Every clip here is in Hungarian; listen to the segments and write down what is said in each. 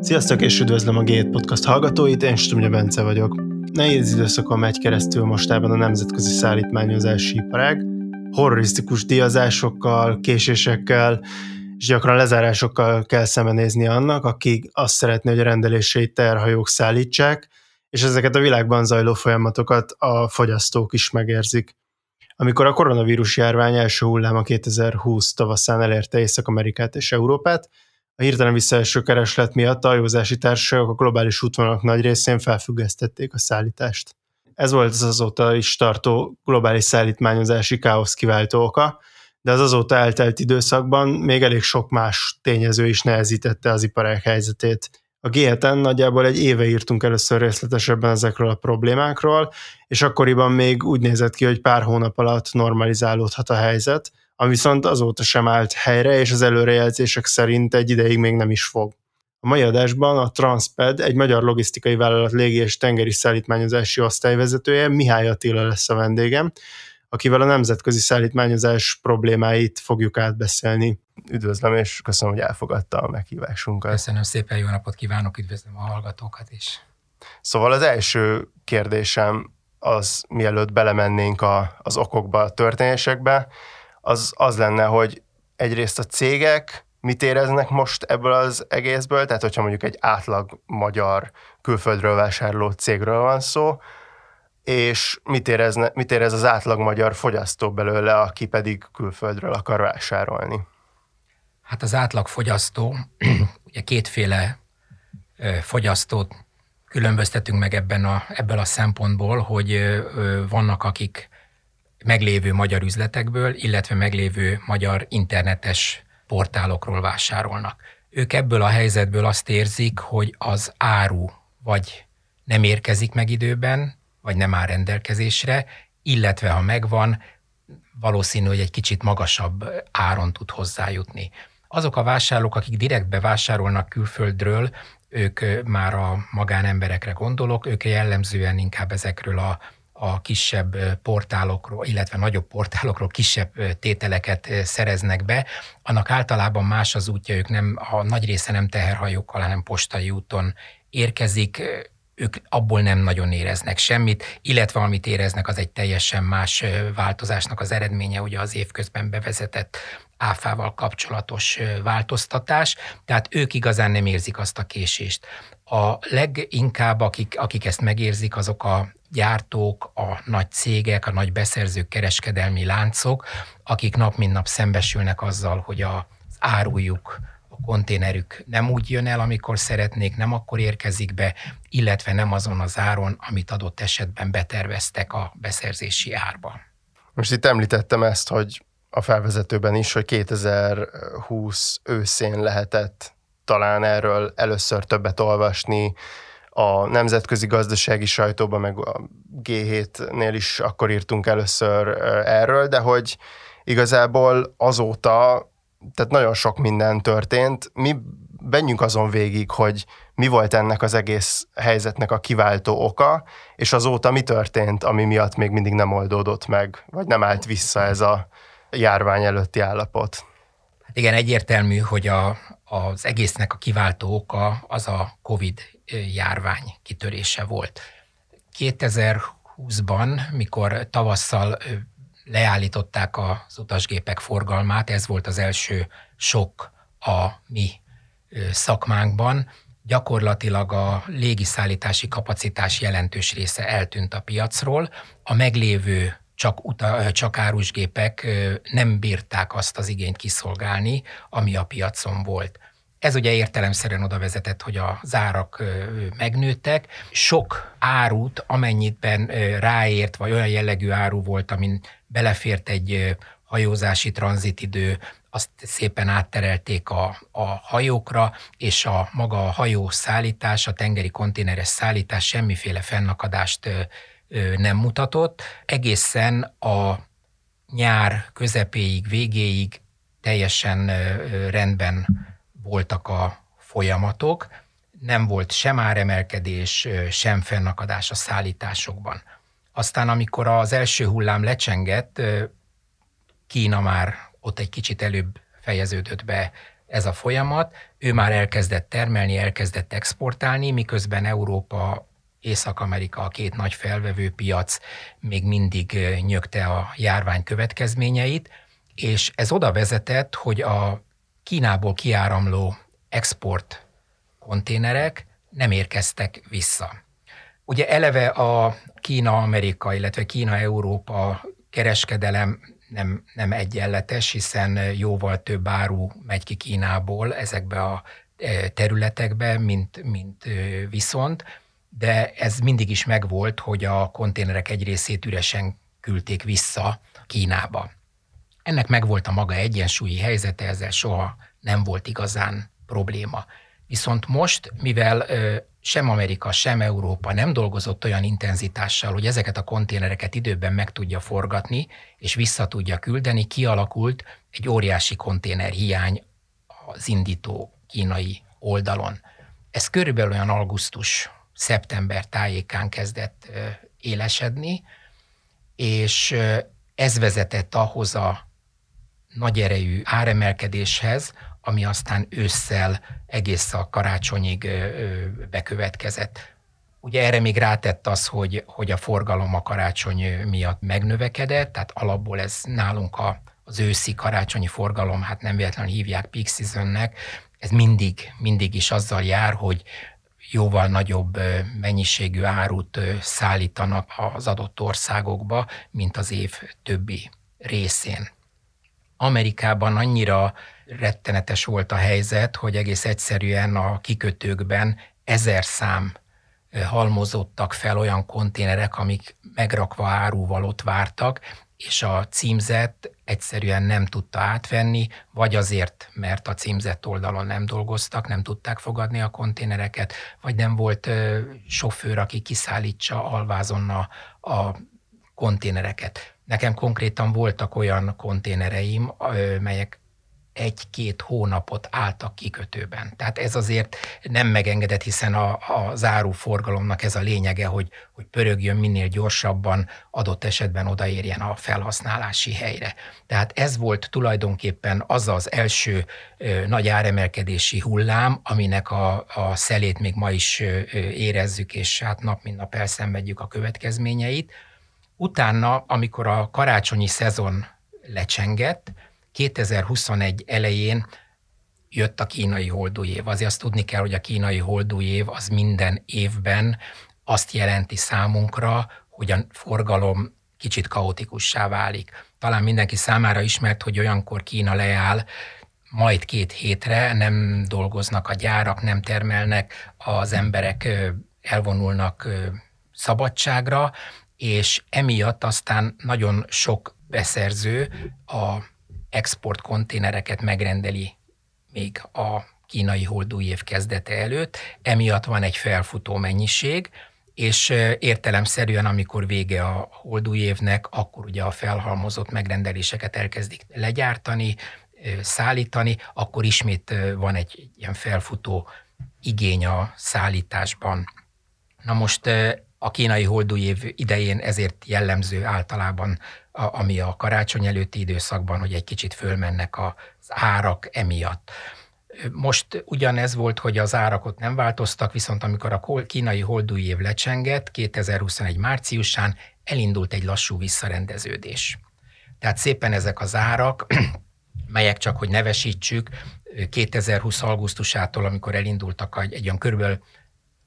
Sziasztok és üdvözlöm a G7 Podcast hallgatóit, én Stumja Bence vagyok. Nehéz időszakon megy keresztül mostában a nemzetközi szállítmányozási iparág. Horrorisztikus díjazásokkal, késésekkel és gyakran lezárásokkal kell szembenézni annak, akik azt szeretné, hogy a rendeléseit terhajók szállítsák, és ezeket a világban zajló folyamatokat a fogyasztók is megérzik. Amikor a koronavírus járvány első hulláma 2020 tavaszán elérte Észak-Amerikát és Európát, a hirtelen visszaeső kereslet miatt a hajózási társaságok a globális útvonalak nagy részén felfüggesztették a szállítást. Ez volt az azóta is tartó globális szállítmányozási káosz kiváltó oka, de az azóta eltelt időszakban még elég sok más tényező is nehezítette az iparág helyzetét. A g nagyjából egy éve írtunk először részletesebben ezekről a problémákról, és akkoriban még úgy nézett ki, hogy pár hónap alatt normalizálódhat a helyzet, ami viszont azóta sem állt helyre, és az előrejelzések szerint egy ideig még nem is fog. A mai adásban a Transped, egy magyar logisztikai vállalat légi és tengeri szállítmányozási osztályvezetője, Mihály Attila lesz a vendégem, akivel a nemzetközi szállítmányozás problémáit fogjuk átbeszélni. Üdvözlöm, és köszönöm, hogy elfogadta a meghívásunkat. Köszönöm szépen, jó napot kívánok, üdvözlöm a hallgatókat is. Szóval az első kérdésem az, mielőtt belemennénk a, az okokba, a történésekbe, az az lenne, hogy egyrészt a cégek mit éreznek most ebből az egészből, tehát hogyha mondjuk egy átlag magyar külföldről vásárló cégről van szó, és mit, érezne, mit érez az átlag magyar fogyasztó belőle, aki pedig külföldről akar vásárolni? Hát az átlag fogyasztó, ugye kétféle fogyasztót különböztetünk meg ebben a, ebből a szempontból, hogy vannak, akik meglévő magyar üzletekből, illetve meglévő magyar internetes portálokról vásárolnak. Ők ebből a helyzetből azt érzik, hogy az áru vagy nem érkezik meg időben, vagy nem áll rendelkezésre, illetve ha megvan, valószínű, hogy egy kicsit magasabb áron tud hozzájutni. Azok a vásárlók, akik direktbe vásárolnak külföldről, ők már a magánemberekre gondolok, ők jellemzően inkább ezekről a a kisebb portálokról, illetve nagyobb portálokról kisebb tételeket szereznek be, annak általában más az útja, ők nem, a nagy része nem teherhajókkal, hanem postai úton érkezik, ők abból nem nagyon éreznek semmit, illetve amit éreznek, az egy teljesen más változásnak az eredménye, ugye az évközben bevezetett áfával kapcsolatos változtatás, tehát ők igazán nem érzik azt a késést. A leginkább, akik, akik ezt megérzik, azok a gyártók, a nagy cégek, a nagy beszerzők, kereskedelmi láncok, akik nap mint nap szembesülnek azzal, hogy az árujuk, a konténerük nem úgy jön el, amikor szeretnék, nem akkor érkezik be, illetve nem azon az áron, amit adott esetben beterveztek a beszerzési árban. Most itt említettem ezt, hogy a felvezetőben is, hogy 2020 őszén lehetett talán erről először többet olvasni, a nemzetközi gazdasági sajtóban, meg a G7-nél is akkor írtunk először erről, de hogy igazából azóta, tehát nagyon sok minden történt. Mi menjünk azon végig, hogy mi volt ennek az egész helyzetnek a kiváltó oka, és azóta mi történt, ami miatt még mindig nem oldódott meg, vagy nem állt vissza ez a járvány előtti állapot. Igen, egyértelmű, hogy a, az egésznek a kiváltó oka az a COVID járvány kitörése volt. 2020-ban, mikor tavasszal leállították az utasgépek forgalmát, ez volt az első sok a mi szakmánkban, gyakorlatilag a légiszállítási kapacitás jelentős része eltűnt a piacról, a meglévő csak, uta, csak árusgépek nem bírták azt az igényt kiszolgálni, ami a piacon volt. Ez ugye értelemszerűen oda vezetett, hogy a zárak megnőttek. Sok árut, amennyiben ráért, vagy olyan jellegű áru volt, amin belefért egy hajózási tranzitidő, azt szépen átterelték a, a hajókra, és a maga a hajó szállítás, a tengeri konténeres szállítás semmiféle fennakadást nem mutatott. Egészen a nyár közepéig, végéig teljesen rendben voltak a folyamatok, nem volt sem áremelkedés, sem fennakadás a szállításokban. Aztán, amikor az első hullám lecsengett, Kína már ott egy kicsit előbb fejeződött be ez a folyamat. Ő már elkezdett termelni, elkezdett exportálni, miközben Európa Észak-Amerika, a két nagy felvevő piac még mindig nyögte a járvány következményeit, és ez oda vezetett, hogy a Kínából kiáramló export konténerek nem érkeztek vissza. Ugye eleve a Kína-Amerika, illetve Kína-Európa kereskedelem nem, nem egyenletes, hiszen jóval több áru megy ki Kínából ezekbe a területekbe, mint, mint viszont de ez mindig is megvolt, hogy a konténerek egy részét üresen küldték vissza Kínába. Ennek megvolt a maga egyensúlyi helyzete, ezzel soha nem volt igazán probléma. Viszont most, mivel sem Amerika, sem Európa nem dolgozott olyan intenzitással, hogy ezeket a konténereket időben meg tudja forgatni, és vissza tudja küldeni, kialakult egy óriási konténer hiány az indító kínai oldalon. Ez körülbelül olyan augusztus szeptember tájékán kezdett élesedni, és ez vezetett ahhoz a nagy erejű áremelkedéshez, ami aztán ősszel egész a karácsonyig bekövetkezett. Ugye erre még rátett az, hogy, hogy a forgalom a karácsony miatt megnövekedett, tehát alapból ez nálunk a, az őszi karácsonyi forgalom, hát nem véletlenül hívják peak seasonnek, ez mindig, mindig is azzal jár, hogy jóval nagyobb mennyiségű árut szállítanak az adott országokba, mint az év többi részén. Amerikában annyira rettenetes volt a helyzet, hogy egész egyszerűen a kikötőkben ezer szám halmozottak fel olyan konténerek, amik megrakva áruval ott vártak, és a címzet egyszerűen nem tudta átvenni, vagy azért, mert a címzett oldalon nem dolgoztak, nem tudták fogadni a konténereket, vagy nem volt ö, sofőr, aki kiszállítsa alvázon a, a konténereket. Nekem konkrétan voltak olyan konténereim, ö, melyek egy-két hónapot álltak kikötőben. Tehát ez azért nem megengedett, hiszen a, a záróforgalomnak ez a lényege, hogy, hogy pörögjön minél gyorsabban, adott esetben odaérjen a felhasználási helyre. Tehát ez volt tulajdonképpen az az első ö, nagy áremelkedési hullám, aminek a, a szelét még ma is ö, érezzük, és hát nap mint nap elszenvedjük a következményeit. Utána, amikor a karácsonyi szezon lecsengett, 2021 elején jött a kínai év. Azért azt tudni kell, hogy a kínai év az minden évben azt jelenti számunkra, hogy a forgalom kicsit kaotikussá válik. Talán mindenki számára ismert, hogy olyankor Kína leáll, majd két hétre nem dolgoznak a gyárak, nem termelnek, az emberek elvonulnak szabadságra, és emiatt aztán nagyon sok beszerző a export konténereket megrendeli még a kínai holdúj év kezdete előtt, emiatt van egy felfutó mennyiség, és értelemszerűen, amikor vége a holdúj évnek, akkor ugye a felhalmozott megrendeléseket elkezdik legyártani, szállítani, akkor ismét van egy ilyen felfutó igény a szállításban. Na most a kínai holdúj év idején ezért jellemző általában a, ami a karácsony előtti időszakban, hogy egy kicsit fölmennek az árak emiatt. Most ugyanez volt, hogy az árakot nem változtak, viszont amikor a kínai holdúj év lecsengett 2021 márciusán, elindult egy lassú visszarendeződés. Tehát szépen ezek az árak, melyek csak, hogy nevesítsük, 2020 augusztusától, amikor elindultak egy, egy olyan körülbelül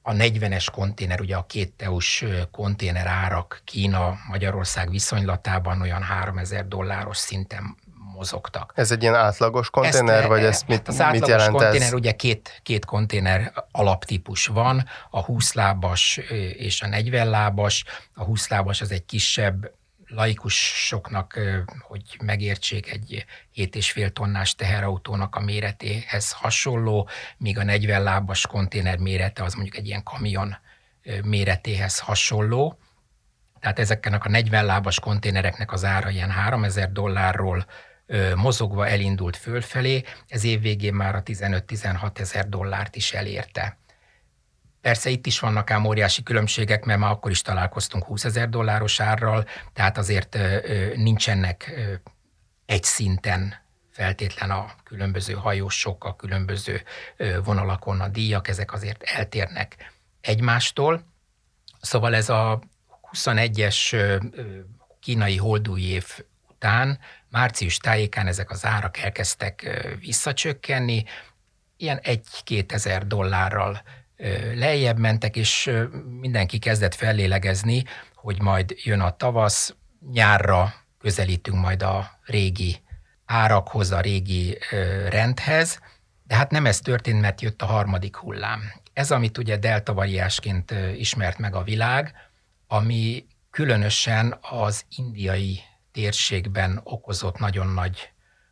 a 40-es konténer, ugye a két EU-s konténer árak Kína, Magyarország viszonylatában olyan 3000 dolláros szinten mozogtak. Ez egy ilyen átlagos konténer, ezt, vagy ez mit, az mit jelent konténer, ez? ugye két, két konténer alaptípus van, a 20 lábas és a 40 lábas. A 20 lábas az egy kisebb, laikusoknak, hogy megértsék, egy 7,5 tonnás teherautónak a méretéhez hasonló, míg a 40 lábas konténer mérete az mondjuk egy ilyen kamion méretéhez hasonló. Tehát ezeknek a 40 lábas konténereknek az ára ilyen 3000 dollárról mozogva elindult fölfelé, ez év végén már a 15-16 ezer dollárt is elérte. Persze itt is vannak ám óriási különbségek, mert már akkor is találkoztunk 20 ezer dolláros árral, tehát azért nincsenek egy szinten feltétlen a különböző hajósok, a különböző vonalakon a díjak, ezek azért eltérnek egymástól. Szóval ez a 21-es kínai holdúj év után március tájékán ezek az árak elkezdtek visszacsökkenni, ilyen 1-2 ezer dollárral lejjebb mentek, és mindenki kezdett fellélegezni, hogy majd jön a tavasz, nyárra közelítünk majd a régi árakhoz, a régi rendhez, de hát nem ez történt, mert jött a harmadik hullám. Ez, amit ugye delta variásként ismert meg a világ, ami különösen az indiai térségben okozott nagyon nagy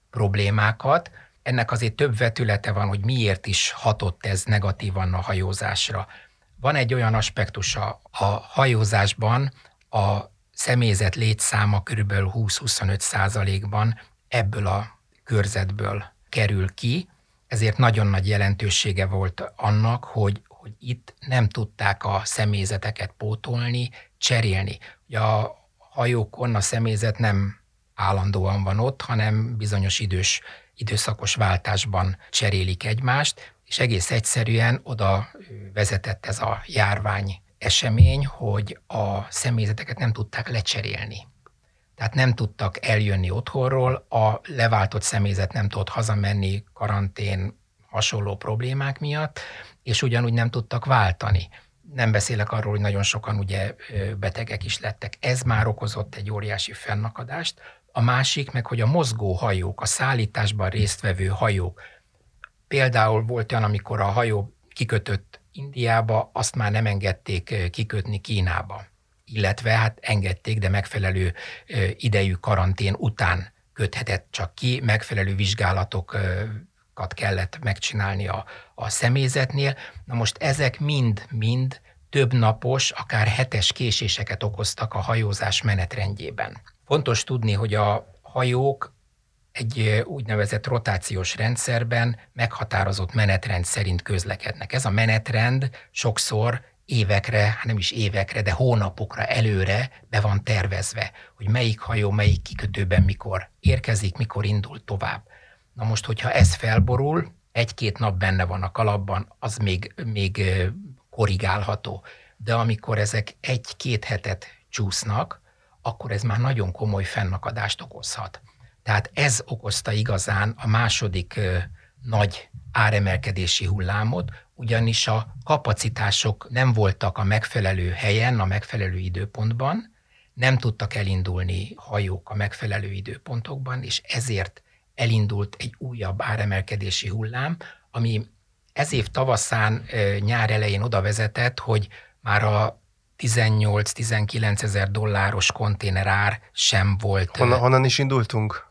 problémákat. Ennek azért több vetülete van, hogy miért is hatott ez negatívan a hajózásra. Van egy olyan aspektusa a hajózásban, a személyzet létszáma kb. 20-25 százalékban ebből a körzetből kerül ki, ezért nagyon nagy jelentősége volt annak, hogy, hogy itt nem tudták a személyzeteket pótolni, cserélni. Ugye a hajókon a személyzet nem állandóan van ott, hanem bizonyos idős, időszakos váltásban cserélik egymást, és egész egyszerűen oda vezetett ez a járvány esemény, hogy a személyzeteket nem tudták lecserélni. Tehát nem tudtak eljönni otthonról, a leváltott személyzet nem tudott hazamenni karantén hasonló problémák miatt, és ugyanúgy nem tudtak váltani. Nem beszélek arról, hogy nagyon sokan ugye betegek is lettek. Ez már okozott egy óriási fennakadást. A másik meg, hogy a mozgó hajók, a szállításban résztvevő hajók, például volt olyan, amikor a hajó kikötött Indiába, azt már nem engedték kikötni Kínába. Illetve hát engedték, de megfelelő idejű karantén után köthetett csak ki, megfelelő vizsgálatokat kellett megcsinálni a, a személyzetnél. Na most ezek mind-mind több napos, akár hetes késéseket okoztak a hajózás menetrendjében. Fontos tudni, hogy a hajók egy úgynevezett rotációs rendszerben meghatározott menetrend szerint közlekednek. Ez a menetrend sokszor évekre, nem is évekre, de hónapokra előre be van tervezve, hogy melyik hajó, melyik kikötőben mikor érkezik, mikor indul tovább. Na most, hogyha ez felborul, egy-két nap benne van a kalapban, az még, még korrigálható. De amikor ezek egy-két hetet csúsznak, akkor ez már nagyon komoly fennakadást okozhat. Tehát ez okozta igazán a második ö, nagy áremelkedési hullámot, ugyanis a kapacitások nem voltak a megfelelő helyen, a megfelelő időpontban, nem tudtak elindulni hajók a megfelelő időpontokban, és ezért elindult egy újabb áremelkedési hullám, ami ez év tavaszán, nyár elején oda vezetett, hogy már a 18-19 ezer dolláros konténerár sem volt. Honnan, honnan is indultunk?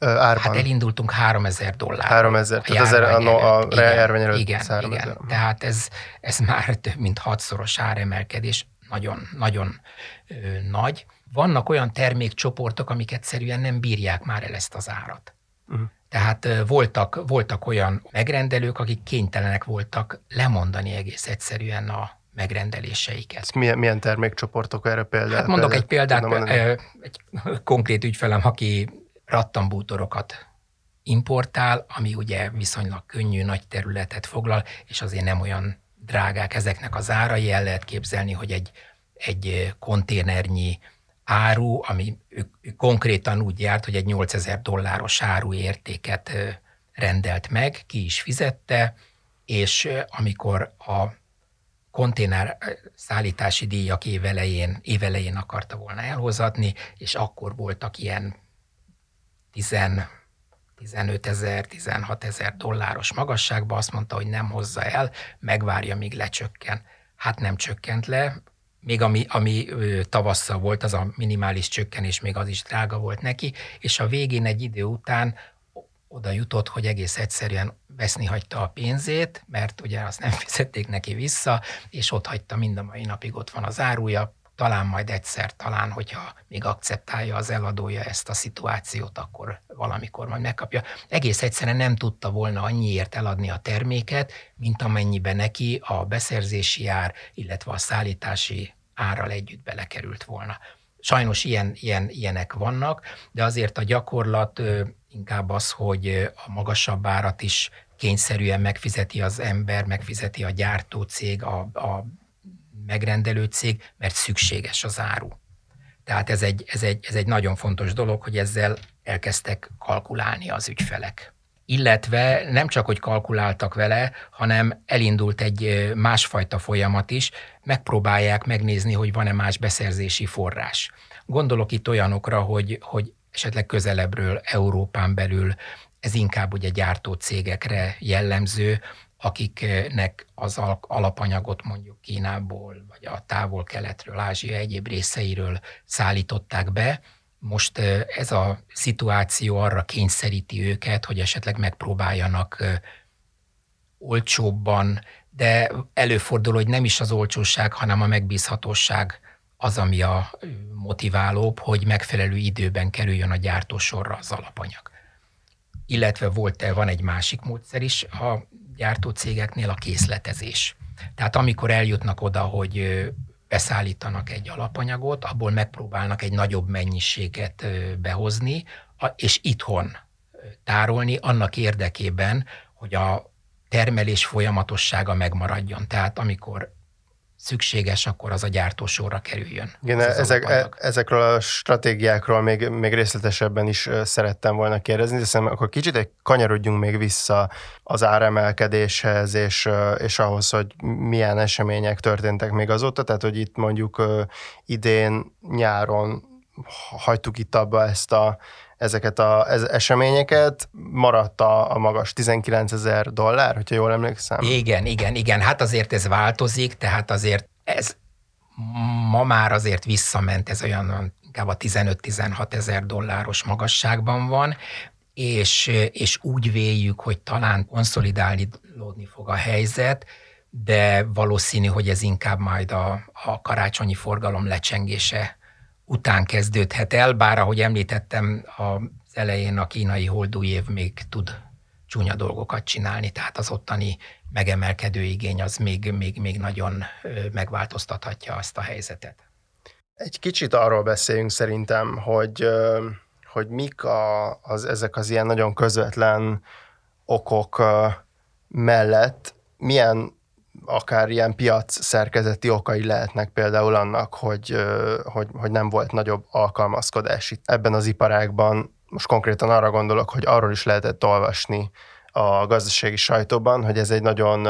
árban? Hát elindultunk 3000 dollár. 3000, tehát az a, a, a járvány előtt igen, 3000. Igen, tehát ez, ez már több mint hatszoros áremelkedés, nagyon, nagyon ö, nagy. Vannak olyan termékcsoportok, amik egyszerűen nem bírják már el ezt az árat. Uh-huh. Tehát voltak, voltak olyan megrendelők, akik kénytelenek voltak lemondani egész egyszerűen a megrendeléseiket. Milyen, milyen termékcsoportok erre például? Hát mondok egy példát, egy konkrét ügyfelem, aki rattambútorokat importál, ami ugye viszonylag könnyű, nagy területet foglal, és azért nem olyan drágák ezeknek az árai. El lehet képzelni, hogy egy, egy konténernyi áru, ami ő, ő konkrétan úgy járt, hogy egy 8000 dolláros áru értéket rendelt meg, ki is fizette, és amikor a konténer szállítási díjak évelején, évelején akarta volna elhozatni, és akkor voltak ilyen 10, 15 ezer, 16 ezer dolláros magasságba, azt mondta, hogy nem hozza el, megvárja, míg lecsökken. Hát nem csökkent le, még ami, ami tavasszal volt, az a minimális csökkenés, még az is drága volt neki, és a végén egy idő után oda jutott, hogy egész egyszerűen veszni hagyta a pénzét, mert ugye azt nem fizették neki vissza, és ott hagyta mind a mai napig ott van az áruja, talán majd egyszer, talán, hogyha még akceptálja az eladója ezt a szituációt, akkor valamikor majd megkapja. Egész egyszerűen nem tudta volna annyiért eladni a terméket, mint amennyiben neki a beszerzési ár, illetve a szállítási árral együtt belekerült volna. Sajnos ilyen, ilyen, ilyenek vannak, de azért a gyakorlat inkább az, hogy a magasabb árat is kényszerűen megfizeti az ember, megfizeti a gyártócég, a, a megrendelő cég, mert szükséges az áru. Tehát ez egy, ez, egy, ez egy nagyon fontos dolog, hogy ezzel elkezdtek kalkulálni az ügyfelek. Illetve nem csak, hogy kalkuláltak vele, hanem elindult egy másfajta folyamat is, megpróbálják megnézni, hogy van-e más beszerzési forrás. Gondolok itt olyanokra, hogy, hogy esetleg közelebbről, Európán belül ez inkább ugye gyártó cégekre jellemző, akiknek az alapanyagot mondjuk Kínából, vagy a távol-keletről, Ázsia egyéb részeiről szállították be. Most ez a szituáció arra kényszeríti őket, hogy esetleg megpróbáljanak olcsóbban, de előfordul, hogy nem is az olcsóság, hanem a megbízhatóság az, ami a motiválóbb, hogy megfelelő időben kerüljön a gyártósorra az alapanyag. Illetve volt, van egy másik módszer is a gyártó cégeknél, a készletezés. Tehát amikor eljutnak oda, hogy beszállítanak egy alapanyagot, abból megpróbálnak egy nagyobb mennyiséget behozni, és itthon tárolni annak érdekében, hogy a termelés folyamatossága megmaradjon. Tehát amikor szükséges, akkor az a gyártósorra kerüljön. Igen, ezek, e, ezekről a stratégiákról még, még részletesebben is szerettem volna kérdezni, de szerintem akkor kicsit egy kanyarodjunk még vissza az áremelkedéshez, és, és ahhoz, hogy milyen események történtek még azóta, tehát hogy itt mondjuk idén nyáron hagytuk itt abba ezt a ezeket az eseményeket, maradt a, a magas 19 ezer dollár, hogyha jól emlékszem. Igen, igen, igen, hát azért ez változik, tehát azért ez ma már azért visszament, ez olyan inkább a 15-16 ezer dolláros magasságban van, és, és úgy véljük, hogy talán konszolidálódni fog a helyzet, de valószínű, hogy ez inkább majd a, a karácsonyi forgalom lecsengése után kezdődhet el, bár ahogy említettem, az elején a kínai holdúj év még tud csúnya dolgokat csinálni, tehát az ottani megemelkedő igény az még, még, még nagyon megváltoztathatja azt a helyzetet. Egy kicsit arról beszéljünk szerintem, hogy, hogy mik a, az, ezek az ilyen nagyon közvetlen okok mellett milyen akár ilyen piac szerkezeti okai lehetnek például annak, hogy, hogy, hogy nem volt nagyobb alkalmazkodás itt ebben az iparágban. Most konkrétan arra gondolok, hogy arról is lehetett olvasni a gazdasági sajtóban, hogy ez egy nagyon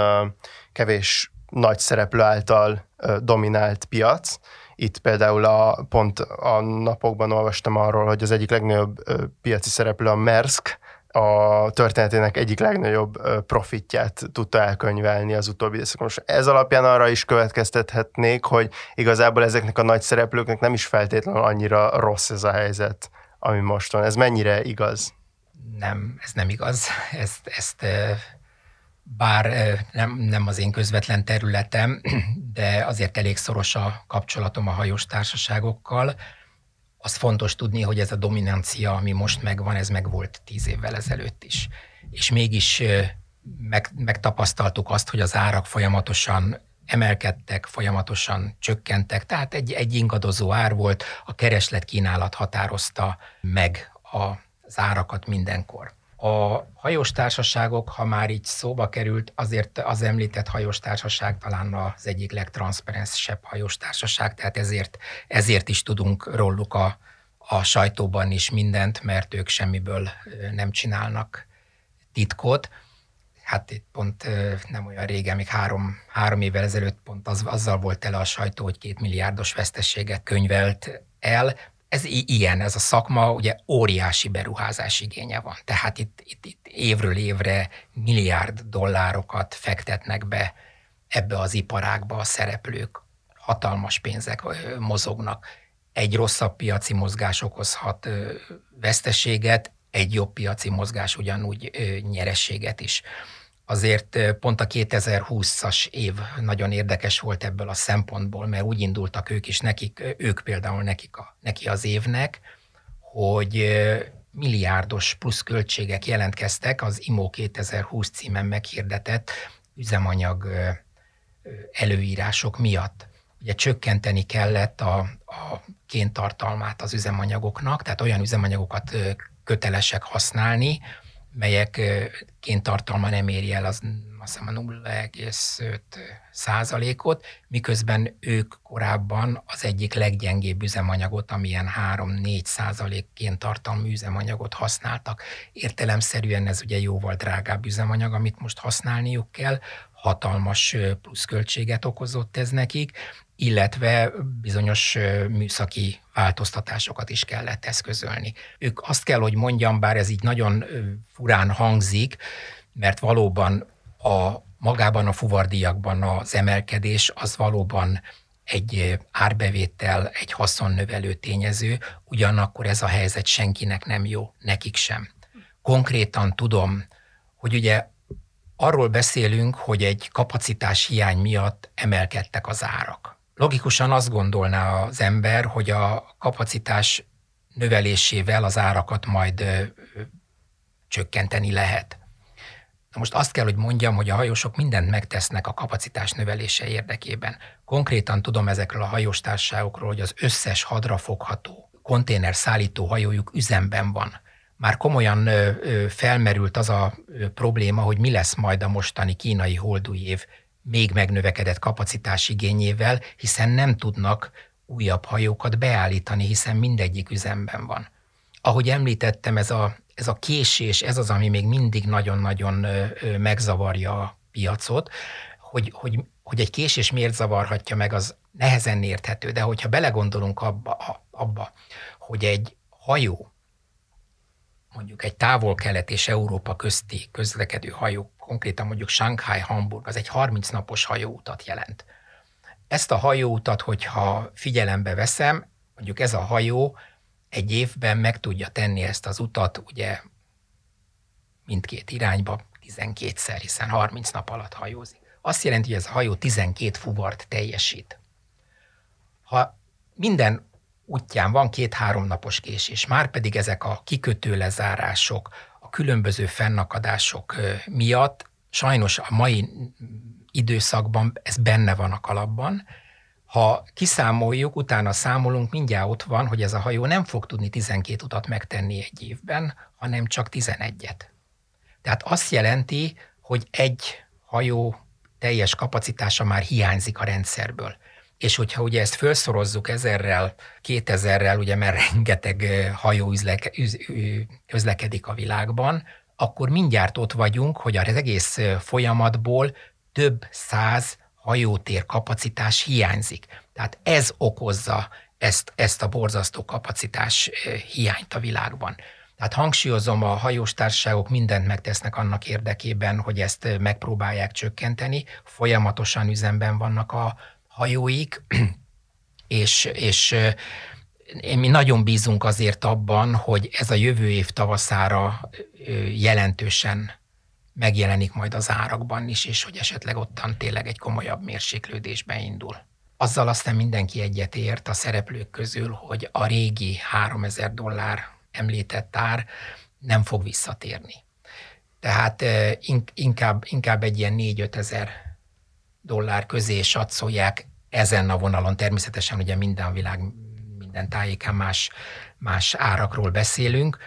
kevés nagy szereplő által dominált piac. Itt például a, pont a napokban olvastam arról, hogy az egyik legnagyobb piaci szereplő a Mersk, a történetének egyik legnagyobb profitját tudta elkönyvelni az utóbbi időszakon. Most ez alapján arra is következtethetnék, hogy igazából ezeknek a nagy szereplőknek nem is feltétlenül annyira rossz ez a helyzet, ami most van. Ez mennyire igaz? Nem, ez nem igaz. Ezt, ezt bár nem, nem az én közvetlen területem, de azért elég szoros a kapcsolatom a hajós társaságokkal, az fontos tudni, hogy ez a dominancia, ami most megvan, ez meg volt tíz évvel ezelőtt is. És mégis meg, megtapasztaltuk azt, hogy az árak folyamatosan emelkedtek, folyamatosan csökkentek, tehát egy, egy ingadozó ár volt, a kereslet kínálat határozta meg az árakat mindenkor. A hajós társaságok, ha már így szóba került, azért az említett hajós társaság talán az egyik legtranszparensebb hajós társaság, tehát ezért, ezért is tudunk róluk a, a sajtóban is mindent, mert ők semmiből nem csinálnak titkot. Hát itt pont nem olyan régen, még három, három évvel ezelőtt pont az, azzal volt tele a sajtó, hogy két milliárdos veszteséget könyvelt el, ez ilyen, ez a szakma ugye óriási beruházás igénye van. Tehát itt, itt, itt évről évre milliárd dollárokat fektetnek be ebbe az iparágba a szereplők. Hatalmas pénzek mozognak. Egy rosszabb piaci mozgás okozhat veszteséget, egy jobb piaci mozgás ugyanúgy nyerességet is azért pont a 2020-as év nagyon érdekes volt ebből a szempontból, mert úgy indultak ők is, nekik, ők például nekik a, neki az évnek, hogy milliárdos plusz költségek jelentkeztek az IMO 2020 címen meghirdetett üzemanyag előírások miatt. ugye csökkenteni kellett a, a kéntartalmát az üzemanyagoknak, tehát olyan üzemanyagokat kötelesek használni, melyek kéntartalma nem éri el az azt hiszem a 0,5 százalékot, miközben ők korábban az egyik leggyengébb üzemanyagot, amilyen 3-4 százalékként tartalmú üzemanyagot használtak. Értelemszerűen ez ugye jóval drágább üzemanyag, amit most használniuk kell, hatalmas pluszköltséget okozott ez nekik, illetve bizonyos műszaki változtatásokat is kellett eszközölni. Ők azt kell, hogy mondjam, bár ez így nagyon furán hangzik, mert valóban a magában a fuvardiakban az emelkedés az valóban egy árbevétel, egy haszonnövelő tényező, ugyanakkor ez a helyzet senkinek nem jó, nekik sem. Konkrétan tudom, hogy ugye arról beszélünk, hogy egy kapacitás hiány miatt emelkedtek az árak. Logikusan azt gondolná az ember, hogy a kapacitás növelésével az árakat majd ö, csökkenteni lehet. Na most azt kell, hogy mondjam, hogy a hajósok mindent megtesznek a kapacitás növelése érdekében. Konkrétan tudom ezekről a hajóstársaságokról, hogy az összes hadrafogható konténer szállító hajójuk üzemben van. Már komolyan ö, ö, felmerült az a ö, probléma, hogy mi lesz majd a mostani kínai holdúj év még megnövekedett kapacitás igényével, hiszen nem tudnak újabb hajókat beállítani, hiszen mindegyik üzemben van. Ahogy említettem, ez a ez a késés, ez az, ami még mindig nagyon-nagyon megzavarja a piacot, hogy, hogy, hogy egy késés miért zavarhatja meg, az nehezen érthető, de hogyha belegondolunk abba, abba hogy egy hajó, mondjuk egy távol-kelet és Európa közti közlekedő hajó, konkrétan mondjuk Shanghai-Hamburg, az egy 30 napos hajóutat jelent. Ezt a hajóutat, hogyha figyelembe veszem, mondjuk ez a hajó egy évben meg tudja tenni ezt az utat, ugye mindkét irányba 12-szer, hiszen 30 nap alatt hajózik. Azt jelenti, hogy ez a hajó 12 fuvart teljesít. Ha minden útján van két-három napos késés, már pedig ezek a kikötő lezárások, a különböző fennakadások miatt sajnos a mai időszakban ez benne van a kalapban, ha kiszámoljuk, utána számolunk, mindjárt ott van, hogy ez a hajó nem fog tudni 12 utat megtenni egy évben, hanem csak 11-et. Tehát azt jelenti, hogy egy hajó teljes kapacitása már hiányzik a rendszerből. És hogyha ugye ezt felszorozzuk ezerrel, kétezerrel, ugye mert rengeteg hajó üzleke, üz, közlekedik a világban, akkor mindjárt ott vagyunk, hogy az egész folyamatból több száz hajótér kapacitás hiányzik. Tehát ez okozza ezt, ezt a borzasztó kapacitás hiányt a világban. Tehát hangsúlyozom, a hajóstársaságok mindent megtesznek annak érdekében, hogy ezt megpróbálják csökkenteni. Folyamatosan üzemben vannak a hajóik, és, és mi nagyon bízunk azért abban, hogy ez a jövő év tavaszára jelentősen megjelenik majd az árakban is, és hogy esetleg ottan tényleg egy komolyabb mérséklődésbe indul. Azzal aztán mindenki egyetért a szereplők közül, hogy a régi 3000 dollár említett ár nem fog visszatérni. Tehát inkább, inkább egy ilyen 4-5 ezer dollár közé satszolják ezen a vonalon. Természetesen ugye minden világ, minden tájéken más, más árakról beszélünk,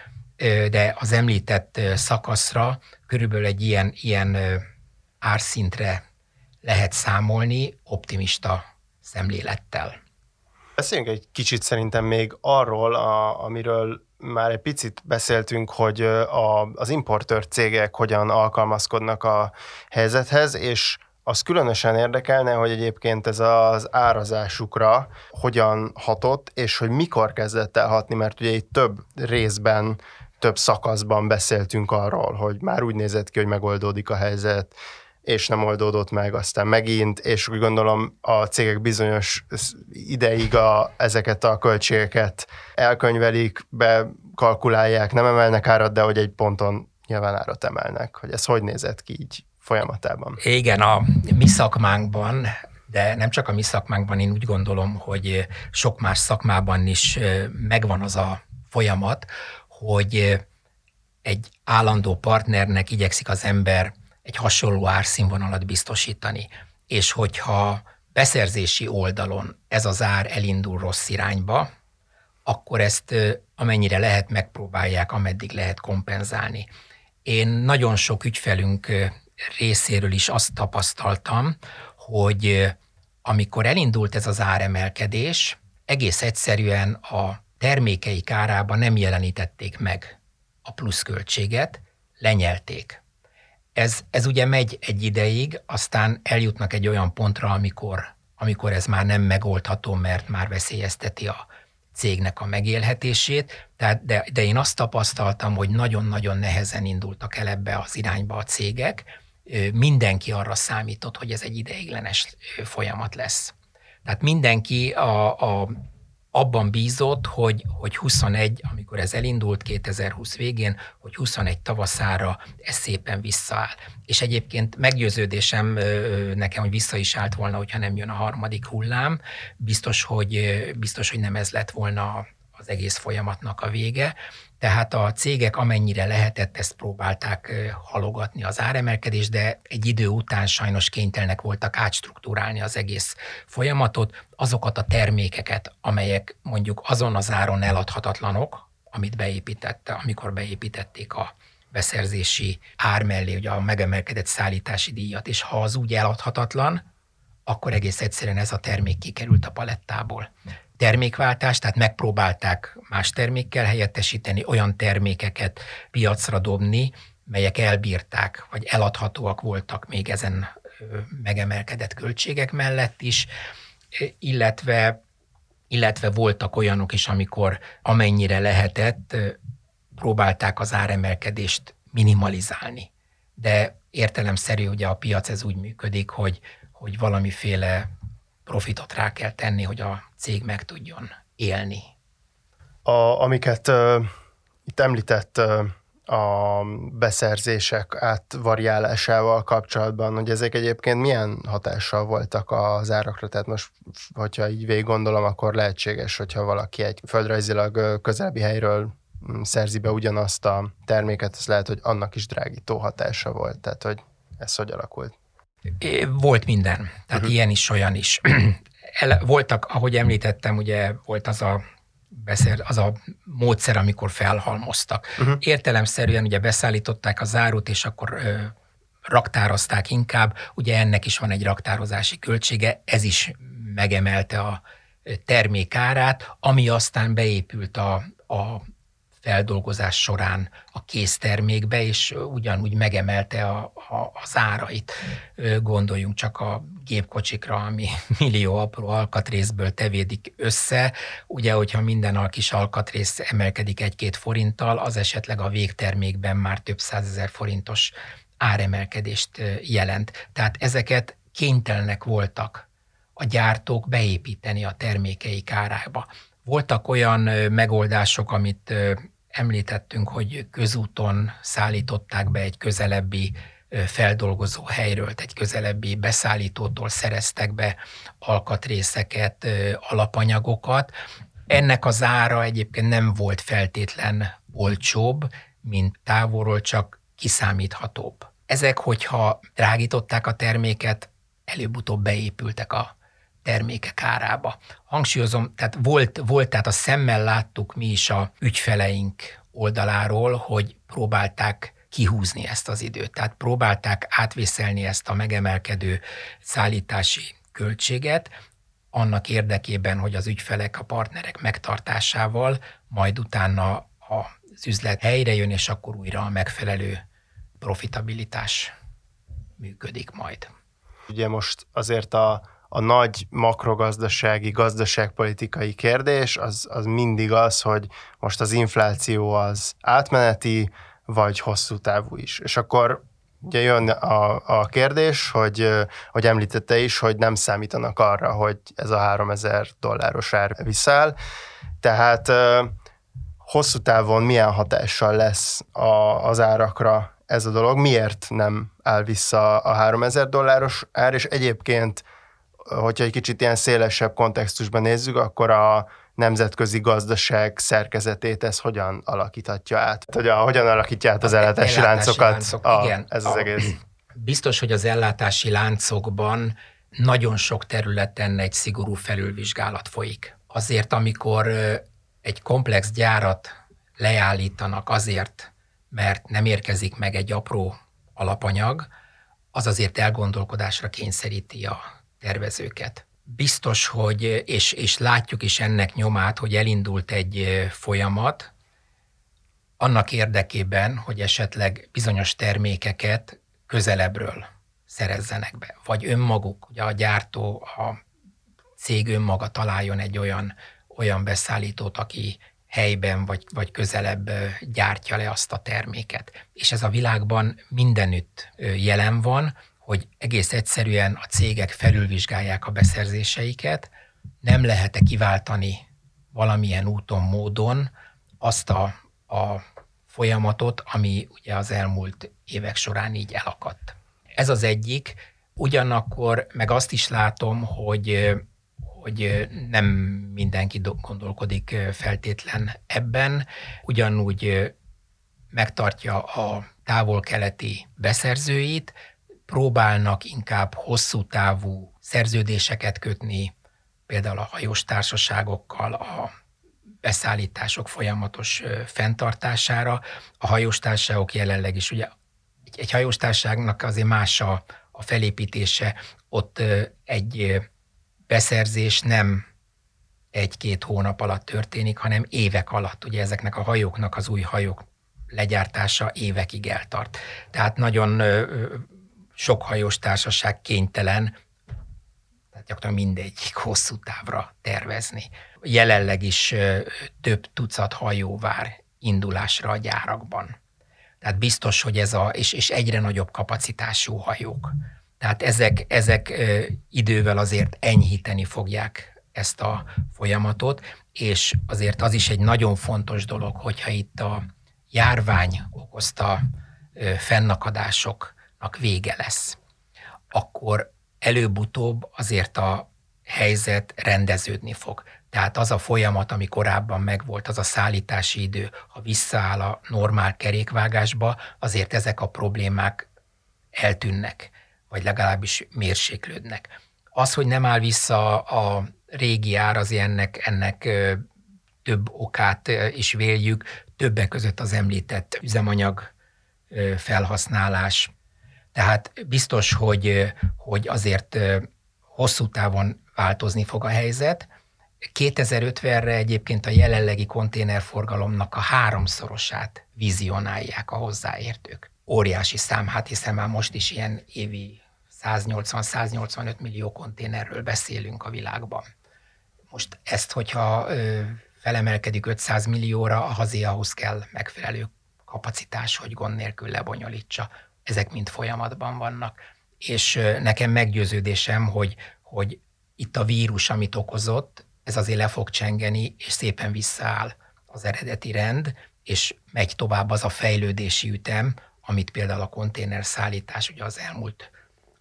de az említett szakaszra körülbelül egy ilyen, ilyen árszintre lehet számolni optimista szemlélettel. Beszéljünk egy kicsit szerintem még arról, a, amiről már egy picit beszéltünk, hogy a, az importőr cégek hogyan alkalmazkodnak a helyzethez, és az különösen érdekelne, hogy egyébként ez az árazásukra hogyan hatott, és hogy mikor kezdett el hatni, mert ugye itt több részben több szakaszban beszéltünk arról, hogy már úgy nézett ki, hogy megoldódik a helyzet, és nem oldódott meg, aztán megint, és úgy gondolom a cégek bizonyos ideig a, ezeket a költségeket elkönyvelik, bekalkulálják, nem emelnek árat, de hogy egy ponton nyilván árat emelnek, hogy ez hogy nézett ki így folyamatában. Igen, a mi szakmánkban de nem csak a mi szakmánkban, én úgy gondolom, hogy sok más szakmában is megvan az a folyamat, hogy egy állandó partnernek igyekszik az ember egy hasonló árszínvonalat biztosítani. És hogyha beszerzési oldalon ez az ár elindul rossz irányba, akkor ezt amennyire lehet megpróbálják, ameddig lehet kompenzálni. Én nagyon sok ügyfelünk részéről is azt tapasztaltam, hogy amikor elindult ez az áremelkedés, egész egyszerűen a termékeik árában nem jelenítették meg a pluszköltséget, lenyelték. Ez, ez ugye megy egy ideig, aztán eljutnak egy olyan pontra, amikor, amikor ez már nem megoldható, mert már veszélyezteti a cégnek a megélhetését, tehát de, de én azt tapasztaltam, hogy nagyon-nagyon nehezen indultak el ebbe az irányba a cégek, mindenki arra számított, hogy ez egy ideiglenes folyamat lesz. Tehát mindenki a, a abban bízott, hogy, hogy 21, amikor ez elindult 2020 végén, hogy 21 tavaszára ez szépen visszaáll. És egyébként meggyőződésem nekem, hogy vissza is állt volna, hogyha nem jön a harmadik hullám. Biztos, hogy, biztos, hogy nem ez lett volna az egész folyamatnak a vége. Tehát a cégek amennyire lehetett, ezt próbálták halogatni az áremelkedést, de egy idő után sajnos kénytelnek voltak átstruktúrálni az egész folyamatot, azokat a termékeket, amelyek mondjuk azon az áron eladhatatlanok, amit beépítette, amikor beépítették a beszerzési ár mellé, ugye a megemelkedett szállítási díjat, és ha az úgy eladhatatlan, akkor egész egyszerűen ez a termék kikerült a palettából termékváltás, tehát megpróbálták más termékkel helyettesíteni, olyan termékeket piacra dobni, melyek elbírták, vagy eladhatóak voltak még ezen megemelkedett költségek mellett is, illetve, illetve voltak olyanok is, amikor amennyire lehetett, próbálták az áremelkedést minimalizálni. De értelemszerű, ugye a piac ez úgy működik, hogy, hogy valamiféle profitot rá kell tenni, hogy a cég meg tudjon élni. A, amiket uh, itt említett uh, a beszerzések átvariálásával kapcsolatban, hogy ezek egyébként milyen hatással voltak az árakra? Tehát most, hogyha így végig gondolom, akkor lehetséges, hogyha valaki egy földrajzilag közelebbi helyről mm, szerzi be ugyanazt a terméket, az lehet, hogy annak is drágító hatása volt. Tehát, hogy ez hogy alakult? Volt minden, tehát uh-huh. ilyen is, olyan is. Voltak, ahogy említettem, ugye volt az a beszél, az a módszer, amikor felhalmoztak. Uh-huh. Értelemszerűen ugye beszállították a zárut, és akkor ö, raktározták inkább. Ugye ennek is van egy raktározási költsége, ez is megemelte a termékárát, ami aztán beépült a, a feldolgozás során a késztermékbe, és ugyanúgy megemelte a, a, az árait. Gondoljunk csak a gépkocsikra, ami millió apró alkatrészből tevédik össze. Ugye, hogyha minden a kis alkatrész emelkedik egy-két forinttal, az esetleg a végtermékben már több százezer forintos áremelkedést jelent. Tehát ezeket kénytelenek voltak a gyártók beépíteni a termékeik árába. Voltak olyan megoldások, amit említettünk, hogy közúton szállították be egy közelebbi feldolgozó helyről, egy közelebbi beszállítótól szereztek be alkatrészeket, alapanyagokat. Ennek az ára egyébként nem volt feltétlen olcsóbb, mint távolról, csak kiszámíthatóbb. Ezek, hogyha drágították a terméket, előbb-utóbb beépültek a termékek árába. Hangsúlyozom, tehát volt, volt, tehát a szemmel láttuk mi is a ügyfeleink oldaláról, hogy próbálták kihúzni ezt az időt. Tehát próbálták átvészelni ezt a megemelkedő szállítási költséget, annak érdekében, hogy az ügyfelek, a partnerek megtartásával majd utána az üzlet helyre jön, és akkor újra a megfelelő profitabilitás működik majd. Ugye most azért a a nagy makrogazdasági, gazdaságpolitikai kérdés az, az mindig az, hogy most az infláció az átmeneti, vagy hosszú távú is. És akkor ugye jön a, a kérdés, hogy, hogy említette is, hogy nem számítanak arra, hogy ez a 3000 dolláros ár visszáll. Tehát hosszú távon milyen hatással lesz a, az árakra ez a dolog, miért nem áll vissza a 3000 dolláros ár, és egyébként hogyha egy kicsit ilyen szélesebb kontextusban nézzük, akkor a nemzetközi gazdaság szerkezetét ez hogyan alakíthatja át? Hogy a, hogyan alakítja át az ellátási, ellátási láncokat? Láncok, a, igen. Ez az a, egész. Biztos, hogy az ellátási láncokban nagyon sok területen egy szigorú felülvizsgálat folyik. Azért, amikor egy komplex gyárat leállítanak azért, mert nem érkezik meg egy apró alapanyag, az azért elgondolkodásra kényszeríti a tervezőket. Biztos, hogy, és, és látjuk is ennek nyomát, hogy elindult egy folyamat, annak érdekében, hogy esetleg bizonyos termékeket közelebbről szerezzenek be, vagy önmaguk, ugye a gyártó, a cég önmaga találjon egy olyan, olyan beszállítót, aki helyben vagy, vagy közelebb gyártja le azt a terméket. És ez a világban mindenütt jelen van, hogy egész egyszerűen a cégek felülvizsgálják a beszerzéseiket, nem lehet-e kiváltani valamilyen úton, módon azt a, a folyamatot, ami ugye az elmúlt évek során így elakadt. Ez az egyik, ugyanakkor meg azt is látom, hogy hogy nem mindenki gondolkodik feltétlen ebben, ugyanúgy megtartja a távol-keleti beszerzőit, próbálnak inkább hosszú távú szerződéseket kötni, például a hajós társaságokkal, a beszállítások folyamatos fenntartására. A hajóstárságok jelenleg is, ugye egy, egy hajóstárságnak azért más a, a felépítése, ott egy beszerzés nem egy-két hónap alatt történik, hanem évek alatt. Ugye ezeknek a hajóknak, az új hajók legyártása évekig eltart. Tehát nagyon sok hajós társaság kénytelen, tehát gyakorlatilag mindegyik hosszú távra tervezni. Jelenleg is több tucat hajó vár indulásra a gyárakban. Tehát biztos, hogy ez a, és, és egyre nagyobb kapacitású hajók. Tehát ezek, ezek idővel azért enyhíteni fogják ezt a folyamatot, és azért az is egy nagyon fontos dolog, hogyha itt a járvány okozta fennakadásoknak vége lesz, akkor előbb-utóbb azért a helyzet rendeződni fog. Tehát az a folyamat, ami korábban megvolt, az a szállítási idő, ha visszaáll a normál kerékvágásba, azért ezek a problémák eltűnnek vagy legalábbis mérséklődnek. Az, hogy nem áll vissza a régi ár, az ennek, ennek több okát is véljük, többek között az említett üzemanyag felhasználás. Tehát biztos, hogy, hogy azért hosszú távon változni fog a helyzet. 2050-re egyébként a jelenlegi konténerforgalomnak a háromszorosát vizionálják a hozzáértők. Óriási szám, hát hiszen már most is ilyen évi 180-185 millió konténerről beszélünk a világban. Most ezt, hogyha felemelkedik 500 millióra, a haziahoz kell megfelelő kapacitás, hogy gond nélkül lebonyolítsa. Ezek mind folyamatban vannak. És nekem meggyőződésem, hogy, hogy itt a vírus, amit okozott, ez azért le fog csengeni, és szépen visszaáll az eredeti rend, és megy tovább az a fejlődési ütem, amit például a konténer szállítás ugye az elmúlt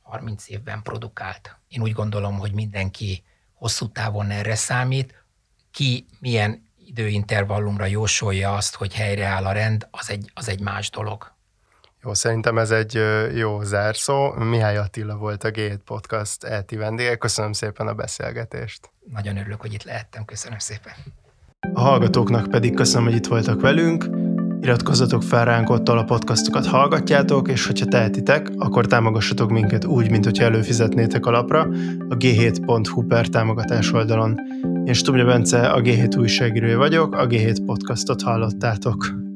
30 évben produkált. Én úgy gondolom, hogy mindenki hosszú távon erre számít. Ki milyen időintervallumra jósolja azt, hogy helyreáll a rend, az egy, az egy más dolog. Jó, szerintem ez egy jó zárszó. Mihály Attila volt a G7 Podcast ETI vendége. Köszönöm szépen a beszélgetést. Nagyon örülök, hogy itt lehettem. Köszönöm szépen. A hallgatóknak pedig köszönöm, hogy itt voltak velünk. Iratkozzatok fel ránk ott, a podcastokat hallgatjátok, és hogyha tehetitek, akkor támogassatok minket úgy, mint hogyha előfizetnétek alapra a g7.hu per támogatás oldalon. Én Stumja Bence, a G7 újságírója vagyok, a G7 podcastot hallottátok.